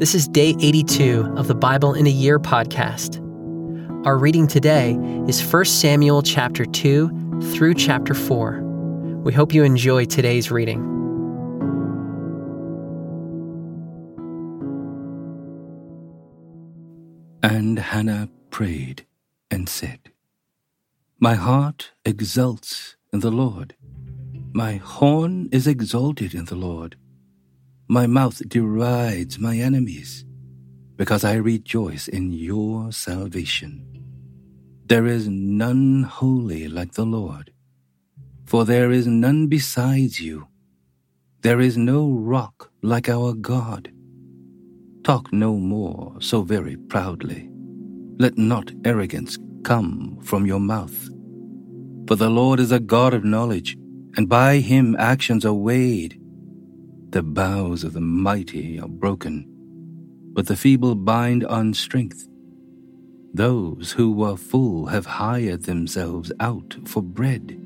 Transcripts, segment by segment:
This is day 82 of the Bible in a Year podcast. Our reading today is 1 Samuel chapter 2 through chapter 4. We hope you enjoy today's reading. And Hannah prayed and said, My heart exults in the Lord. My horn is exalted in the Lord. My mouth derides my enemies, because I rejoice in your salvation. There is none holy like the Lord, for there is none besides you. There is no rock like our God. Talk no more so very proudly. Let not arrogance come from your mouth. For the Lord is a God of knowledge, and by him actions are weighed. The bows of the mighty are broken, but the feeble bind on strength. Those who were full have hired themselves out for bread,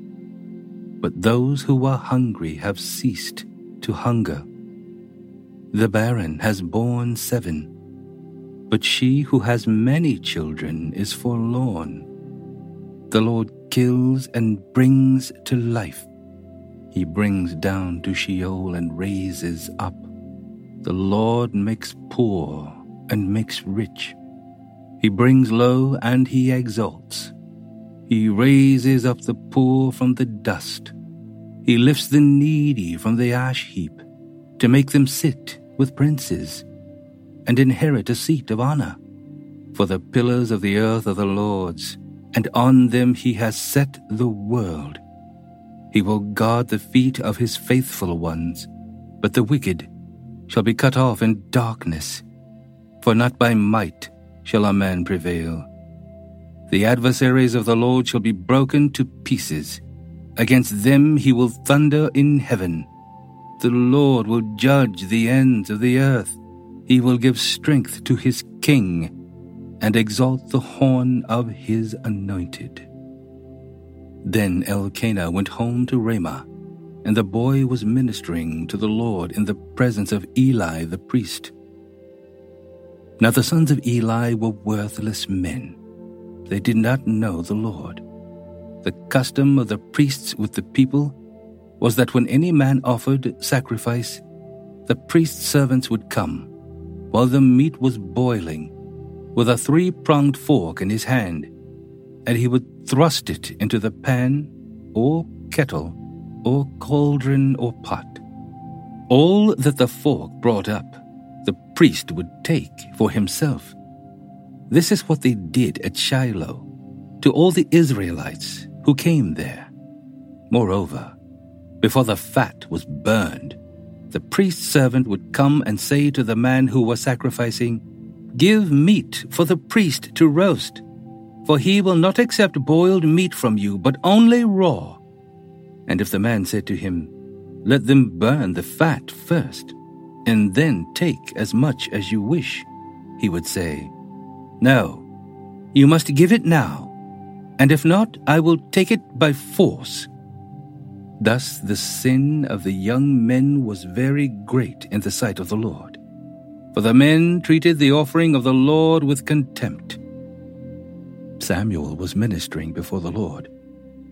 but those who were hungry have ceased to hunger. The barren has borne seven, but she who has many children is forlorn. The Lord kills and brings to life. He brings down to Sheol and raises up. The Lord makes poor and makes rich. He brings low and he exalts. He raises up the poor from the dust. He lifts the needy from the ash heap to make them sit with princes and inherit a seat of honor. For the pillars of the earth are the Lord's, and on them he has set the world. He will guard the feet of his faithful ones, but the wicked shall be cut off in darkness. For not by might shall a man prevail. The adversaries of the Lord shall be broken to pieces. Against them he will thunder in heaven. The Lord will judge the ends of the earth. He will give strength to his king and exalt the horn of his anointed. Then Elkanah went home to Ramah, and the boy was ministering to the Lord in the presence of Eli the priest. Now the sons of Eli were worthless men. They did not know the Lord. The custom of the priests with the people was that when any man offered sacrifice, the priest's servants would come, while the meat was boiling, with a three pronged fork in his hand and he would thrust it into the pan or kettle or cauldron or pot. All that the fork brought up, the priest would take for himself. This is what they did at Shiloh to all the Israelites who came there. Moreover, before the fat was burned, the priest's servant would come and say to the man who was sacrificing, Give meat for the priest to roast for he will not accept boiled meat from you, but only raw. And if the man said to him, Let them burn the fat first, and then take as much as you wish, he would say, No, you must give it now, and if not, I will take it by force. Thus the sin of the young men was very great in the sight of the Lord. For the men treated the offering of the Lord with contempt Samuel was ministering before the Lord,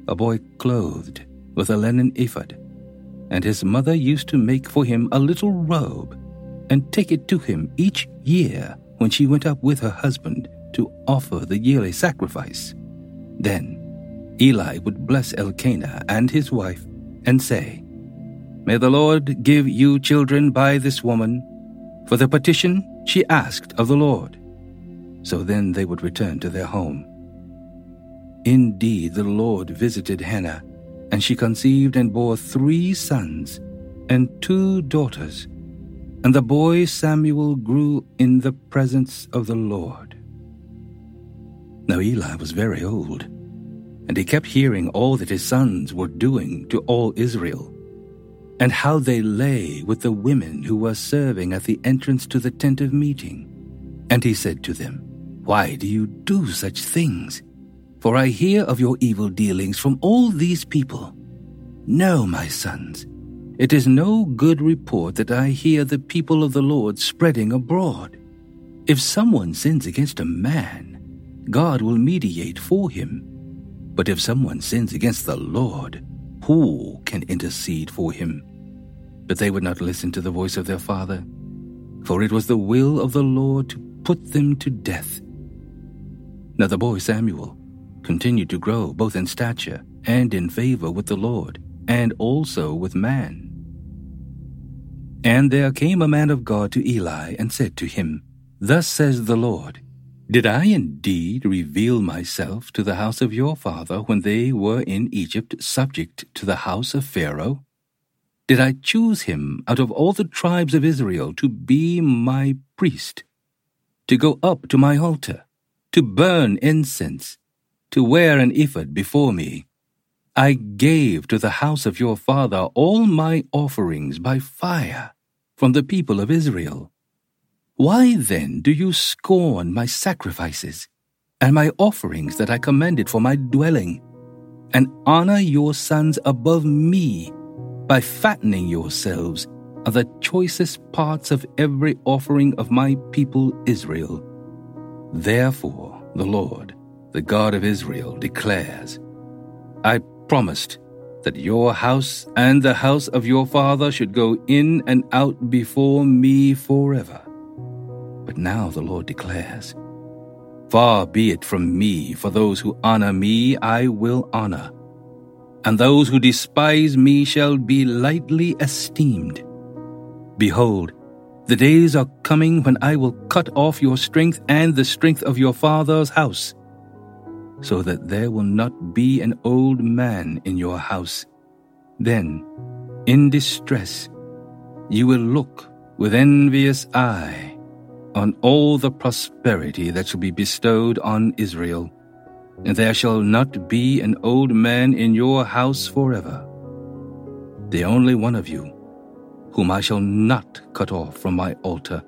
a boy clothed with a linen ephod, and his mother used to make for him a little robe and take it to him each year when she went up with her husband to offer the yearly sacrifice. Then Eli would bless Elkanah and his wife and say, May the Lord give you children by this woman for the petition she asked of the Lord. So then they would return to their home. Indeed, the Lord visited Hannah, and she conceived and bore three sons and two daughters. And the boy Samuel grew in the presence of the Lord. Now Eli was very old, and he kept hearing all that his sons were doing to all Israel, and how they lay with the women who were serving at the entrance to the tent of meeting. And he said to them, Why do you do such things? For I hear of your evil dealings from all these people. No, my sons, It is no good report that I hear the people of the Lord spreading abroad. If someone sins against a man, God will mediate for him. But if someone sins against the Lord, who can intercede for him? But they would not listen to the voice of their father, for it was the will of the Lord to put them to death. Now the boy Samuel continued to grow both in stature and in favor with the Lord, and also with man. And there came a man of God to Eli and said to him, Thus says the Lord, Did I indeed reveal myself to the house of your father when they were in Egypt subject to the house of Pharaoh? Did I choose him out of all the tribes of Israel to be my priest, to go up to my altar, to burn incense, to wear an ephod before me? I gave to the house of your father all my offerings by fire from the people of Israel. Why then do you scorn my sacrifices and my offerings that I commanded for my dwelling, and honor your sons above me by fattening yourselves on the choicest parts of every offering of my people Israel? Therefore, the Lord, the God of Israel, declares, I promised that your house and the house of your father should go in and out before me forever. But now the Lord declares, Far be it from me, for those who honor me I will honor, and those who despise me shall be lightly esteemed. Behold, the days are coming when I will cut off your strength and the strength of your father's house so that there will not be an old man in your house. Then, in distress, you will look with envious eye on all the prosperity that shall be bestowed on Israel, and there shall not be an old man in your house forever. The only one of you, whom I shall not cut off from my altar,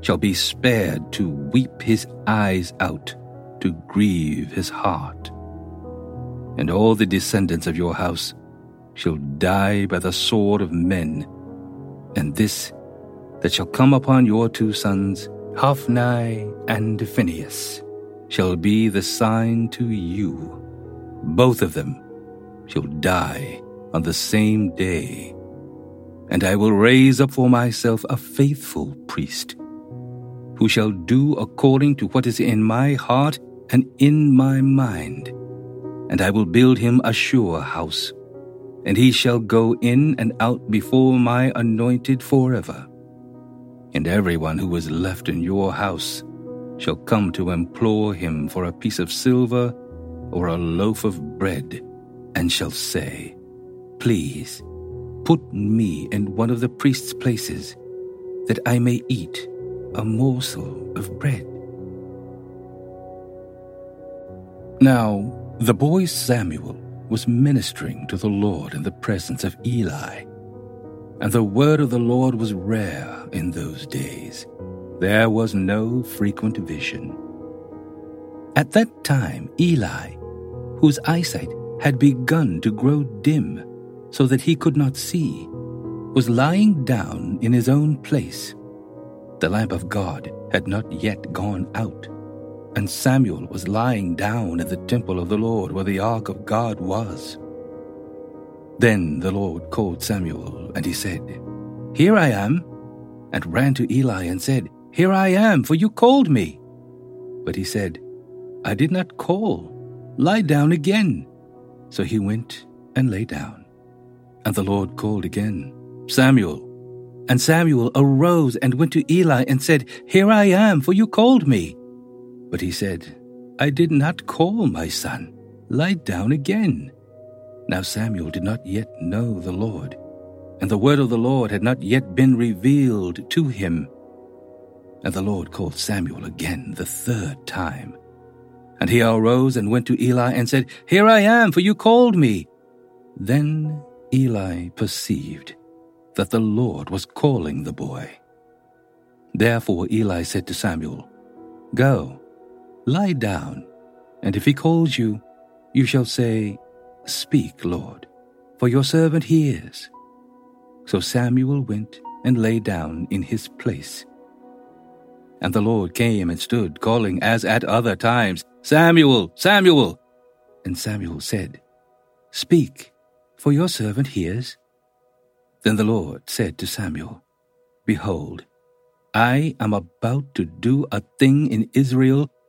shall be spared to weep his eyes out to grieve his heart. And all the descendants of your house shall die by the sword of men. And this that shall come upon your two sons, Hophni and Phinehas, shall be the sign to you. Both of them shall die on the same day. And I will raise up for myself a faithful priest, who shall do according to what is in my heart and in my mind. And I will build him a sure house, and he shall go in and out before my anointed forever. And everyone who is left in your house shall come to implore him for a piece of silver or a loaf of bread, and shall say, Please, put me in one of the priest's places, that I may eat a morsel of bread. Now, the boy Samuel was ministering to the Lord in the presence of Eli. And the word of the Lord was rare in those days. There was no frequent vision. At that time, Eli, whose eyesight had begun to grow dim so that he could not see, was lying down in his own place. The lamp of God had not yet gone out and Samuel was lying down in the temple of the Lord where the ark of God was. Then the Lord called Samuel, and he said, Here I am, and ran to Eli and said, Here I am, for you called me. But he said, I did not call. Lie down again. So he went and lay down. And the Lord called again, Samuel. And Samuel arose and went to Eli and said, Here I am, for you called me. But he said, I did not call my son. Lie down again. Now Samuel did not yet know the Lord, and the word of the Lord had not yet been revealed to him. And the Lord called Samuel again the third time. And he arose and went to Eli and said, Here I am, for you called me. Then Eli perceived that the Lord was calling the boy. Therefore Eli said to Samuel, Go Lie down, and if he calls you, you shall say, Speak, Lord, for your servant hears. So Samuel went and lay down in his place. And the Lord came and stood, calling as at other times, Samuel, Samuel! And Samuel said, Speak, for your servant hears. Then the Lord said to Samuel, Behold, I am about to do a thing in Israel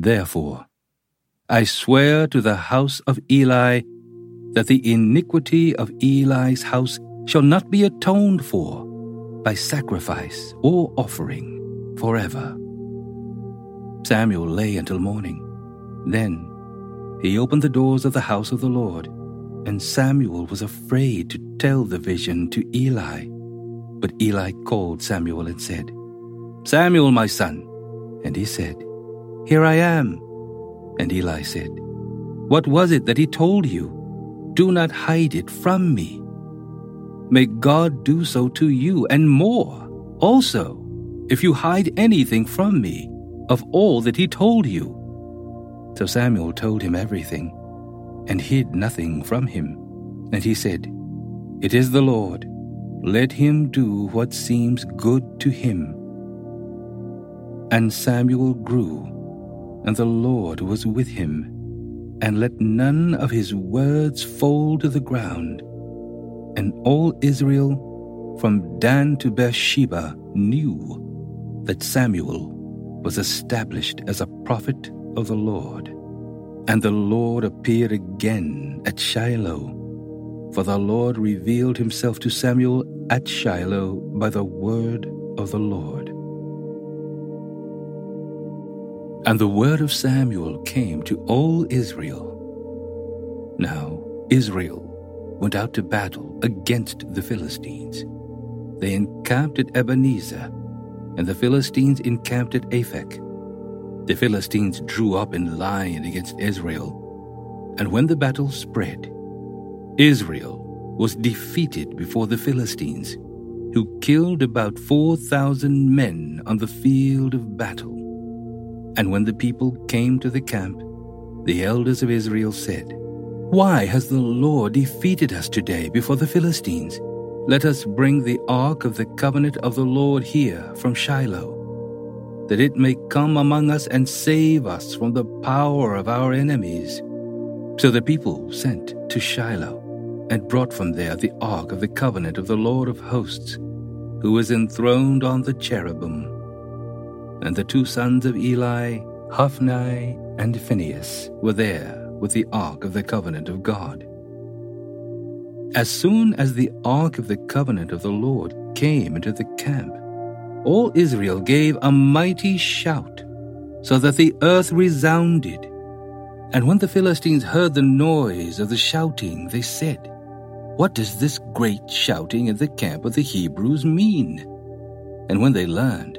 Therefore, I swear to the house of Eli that the iniquity of Eli's house shall not be atoned for by sacrifice or offering forever. Samuel lay until morning. Then he opened the doors of the house of the Lord, and Samuel was afraid to tell the vision to Eli. But Eli called Samuel and said, Samuel, my son. And he said, Here I am. And Eli said, What was it that he told you? Do not hide it from me. May God do so to you and more also, if you hide anything from me of all that he told you. So Samuel told him everything, and hid nothing from him. And he said, It is the Lord. Let him do what seems good to him. And Samuel grew, and the Lord was with him and let none of his words fall to the ground. And all Israel, from Dan to Beersheba, knew that Samuel was established as a prophet of the Lord. And the Lord appeared again at Shiloh, for the Lord revealed himself to Samuel at Shiloh by the word of the Lord. And the word of Samuel came to all Israel. Now Israel went out to battle against the Philistines. They encamped at Ebenezer, and the Philistines encamped at Aphek. The Philistines drew up in line against Israel, and when the battle spread, Israel was defeated before the Philistines, who killed about 4,000 men on the field of battle. And when the people came to the camp, the elders of Israel said, Why has the Lord defeated us today before the Philistines? Let us bring the ark of the covenant of the Lord here from Shiloh, that it may come among us and save us from the power of our enemies. So the people sent to Shiloh and brought from there the ark of the covenant of the Lord of hosts, who was enthroned on the cherubim and the two sons of Eli, Hophni and Phinehas, were there with the ark of the covenant of God. As soon as the ark of the covenant of the Lord came into the camp, all Israel gave a mighty shout, so that the earth resounded. And when the Philistines heard the noise of the shouting, they said, What does this great shouting in the camp of the Hebrews mean? And when they learned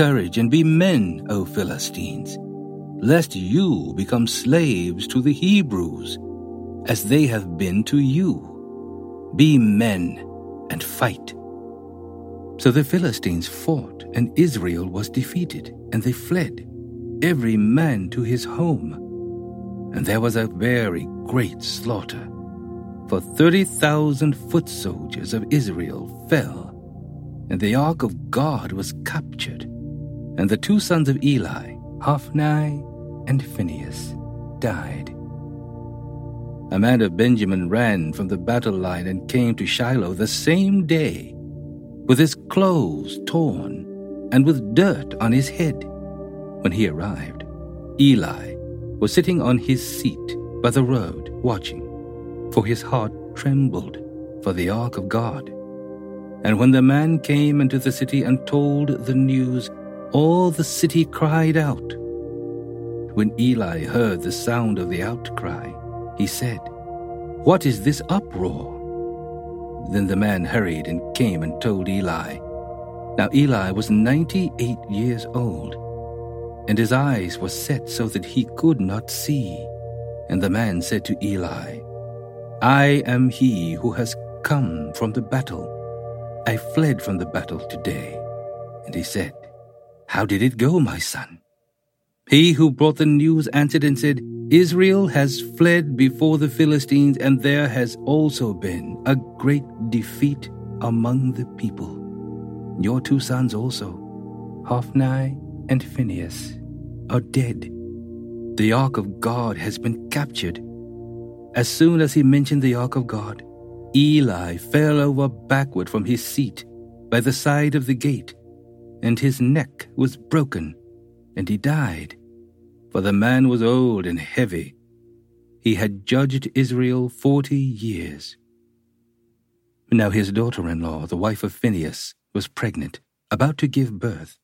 courage and be men, O Philistines, lest you become slaves to the Hebrews, as they have been to you. Be men and fight. So the Philistines fought, and Israel was defeated, and they fled, every man to his home. And there was a very great slaughter, for thirty thousand foot soldiers of Israel fell and the ark of God was captured, and the two sons of Eli, Hophni and Phinehas, died. A man of Benjamin ran from the battle line and came to Shiloh the same day, with his clothes torn, and with dirt on his head. When he arrived, Eli was sitting on his seat by the road watching, for his heart trembled for the ark of God. And when the man came into the city and told the news, all the city cried out. When Eli heard the sound of the outcry, he said, What is this uproar? Then the man hurried and came and told Eli. Now Eli was ninety eight years old, and his eyes were set so that he could not see. And the man said to Eli, I am he who has come from the battle. I fled from the battle today. And he said, How did it go, my son? He who brought the news answered and said, Israel has fled before the Philistines, and there has also been a great defeat among the people. Your two sons also, Hophni and Phinehas, are dead. The ark of God has been captured. As soon as he mentioned the ark of God, Eli fell over backward from his seat by the side of the gate, and his neck was broken, and he died. For the man was old and heavy. He had judged Israel forty years. Now his daughter in law, the wife of Phinehas, was pregnant, about to give birth.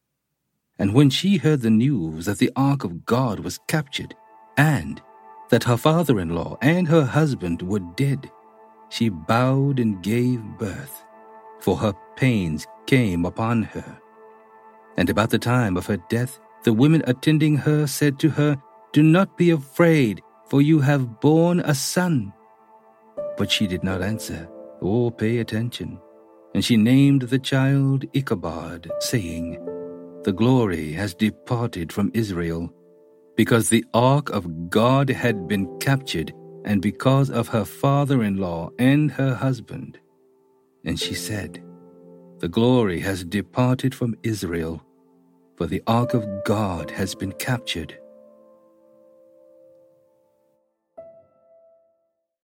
And when she heard the news that the ark of God was captured, and that her father in law and her husband were dead, she bowed and gave birth, for her pains came upon her. And about the time of her death, the women attending her said to her, Do not be afraid, for you have borne a son. But she did not answer or pay attention, and she named the child Ichabod, saying, The glory has departed from Israel, because the ark of God had been captured and because of her father in law and her husband. And she said, The glory has departed from Israel, for the ark of God has been captured.